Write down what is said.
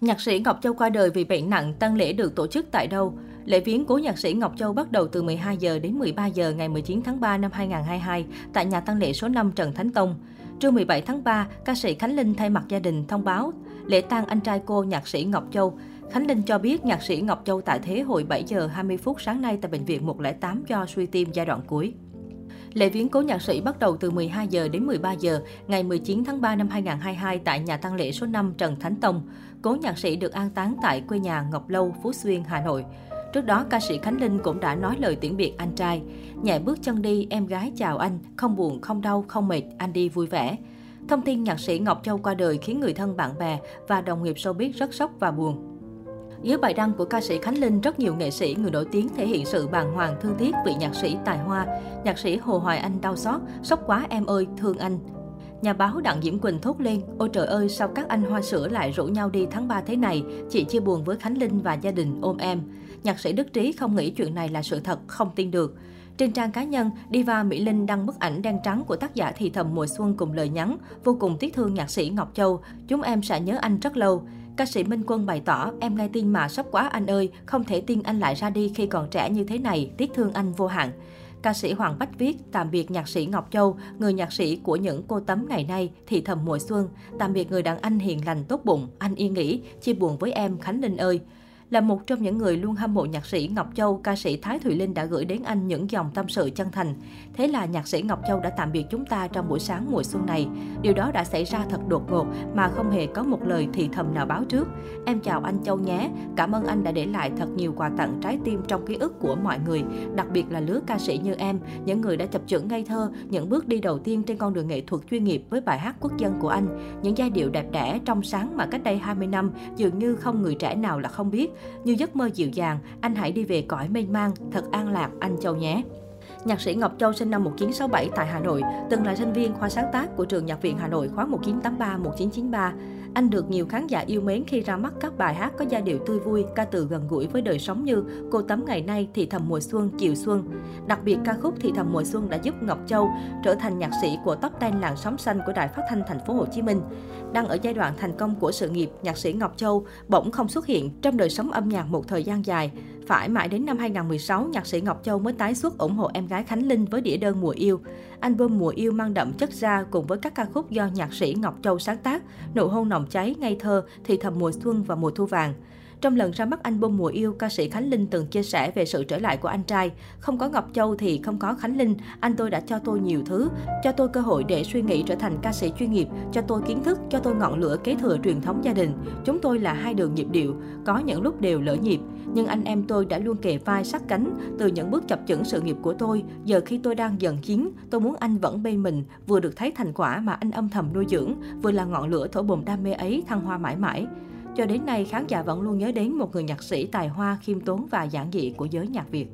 Nhạc sĩ Ngọc Châu qua đời vì bệnh nặng, tang lễ được tổ chức tại đâu? Lễ viếng cố nhạc sĩ Ngọc Châu bắt đầu từ 12 giờ đến 13 giờ ngày 19 tháng 3 năm 2022 tại nhà tang lễ số 5 Trần Thánh Tông. Trưa 17 tháng 3, ca sĩ Khánh Linh thay mặt gia đình thông báo lễ tang anh trai cô nhạc sĩ Ngọc Châu. Khánh Linh cho biết nhạc sĩ Ngọc Châu tại thế hồi 7 giờ 20 phút sáng nay tại bệnh viện 108 do suy tim giai đoạn cuối. Lễ viếng cố nhạc sĩ bắt đầu từ 12 giờ đến 13 giờ ngày 19 tháng 3 năm 2022 tại nhà tang lễ số 5 Trần Thánh Tông. Cố nhạc sĩ được an táng tại quê nhà Ngọc Lâu, Phú Xuyên, Hà Nội. Trước đó, ca sĩ Khánh Linh cũng đã nói lời tiễn biệt anh trai. Nhẹ bước chân đi, em gái chào anh, không buồn, không đau, không mệt, anh đi vui vẻ. Thông tin nhạc sĩ Ngọc Châu qua đời khiến người thân bạn bè và đồng nghiệp showbiz rất sốc và buồn. Dưới bài đăng của ca sĩ Khánh Linh, rất nhiều nghệ sĩ, người nổi tiếng thể hiện sự bàng hoàng thương tiếc vị nhạc sĩ tài hoa. Nhạc sĩ Hồ Hoài Anh đau xót, sốc quá em ơi, thương anh. Nhà báo Đặng Diễm Quỳnh thốt lên, ôi trời ơi, sao các anh hoa sữa lại rủ nhau đi tháng 3 thế này, chị chia buồn với Khánh Linh và gia đình ôm em. Nhạc sĩ Đức Trí không nghĩ chuyện này là sự thật, không tin được. Trên trang cá nhân, Diva Mỹ Linh đăng bức ảnh đen trắng của tác giả thì thầm mùa xuân cùng lời nhắn, vô cùng tiếc thương nhạc sĩ Ngọc Châu. Chúng em sẽ nhớ anh rất lâu. Ca sĩ Minh Quân bày tỏ, em nghe tin mà sốc quá anh ơi, không thể tin anh lại ra đi khi còn trẻ như thế này, tiếc thương anh vô hạn. Ca sĩ Hoàng Bách viết tạm biệt nhạc sĩ Ngọc Châu, người nhạc sĩ của những cô tấm ngày nay, thì thầm mùa xuân. Tạm biệt người đàn anh hiền lành tốt bụng, anh yên nghỉ, chia buồn với em Khánh Linh ơi. Là một trong những người luôn hâm mộ nhạc sĩ Ngọc Châu, ca sĩ Thái Thùy Linh đã gửi đến anh những dòng tâm sự chân thành. Thế là nhạc sĩ Ngọc Châu đã tạm biệt chúng ta trong buổi sáng mùa xuân này. Điều đó đã xảy ra thật đột ngột mà không hề có một lời thì thầm nào báo trước. Em chào anh Châu nhé. Cảm ơn anh đã để lại thật nhiều quà tặng trái tim trong ký ức của mọi người, đặc biệt là lứa ca sĩ như em, những người đã chập chững ngây thơ, những bước đi đầu tiên trên con đường nghệ thuật chuyên nghiệp với bài hát quốc dân của anh, những giai điệu đẹp đẽ trong sáng mà cách đây 20 năm dường như không người trẻ nào là không biết. Như giấc mơ dịu dàng, anh hãy đi về cõi mênh mang, thật an lạc anh Châu nhé. Nhạc sĩ Ngọc Châu sinh năm 1967 tại Hà Nội, từng là sinh viên khoa sáng tác của trường Nhạc viện Hà Nội khóa 1983-1993. Anh được nhiều khán giả yêu mến khi ra mắt các bài hát có giai điệu tươi vui, ca từ gần gũi với đời sống như Cô tấm ngày nay, Thì thầm mùa xuân, Chiều xuân. Đặc biệt ca khúc Thì thầm mùa xuân đã giúp Ngọc Châu trở thành nhạc sĩ của top 10 làng sóng xanh của Đài Phát thanh Thành phố Hồ Chí Minh. Đang ở giai đoạn thành công của sự nghiệp, nhạc sĩ Ngọc Châu bỗng không xuất hiện trong đời sống âm nhạc một thời gian dài. Phải mãi đến năm 2016, nhạc sĩ Ngọc Châu mới tái xuất ủng hộ em gái Khánh Linh với đĩa đơn Mùa Yêu. Album Mùa Yêu mang đậm chất ra cùng với các ca khúc do nhạc sĩ Ngọc Châu sáng tác, Nụ hôn nồng cháy, Ngây thơ, Thì thầm mùa xuân và mùa thu vàng. Trong lần ra mắt album Mùa Yêu, ca sĩ Khánh Linh từng chia sẻ về sự trở lại của anh trai. Không có Ngọc Châu thì không có Khánh Linh, anh tôi đã cho tôi nhiều thứ, cho tôi cơ hội để suy nghĩ trở thành ca sĩ chuyên nghiệp, cho tôi kiến thức, cho tôi ngọn lửa kế thừa truyền thống gia đình. Chúng tôi là hai đường nhịp điệu, có những lúc đều lỡ nhịp. Nhưng anh em tôi đã luôn kề vai sát cánh từ những bước chập chững sự nghiệp của tôi. Giờ khi tôi đang dần chiến, tôi muốn anh vẫn bên mình, vừa được thấy thành quả mà anh âm thầm nuôi dưỡng, vừa là ngọn lửa thổi bùng đam mê ấy thăng hoa mãi mãi. Cho đến nay, khán giả vẫn luôn nhớ đến một người nhạc sĩ tài hoa, khiêm tốn và giản dị của giới nhạc Việt.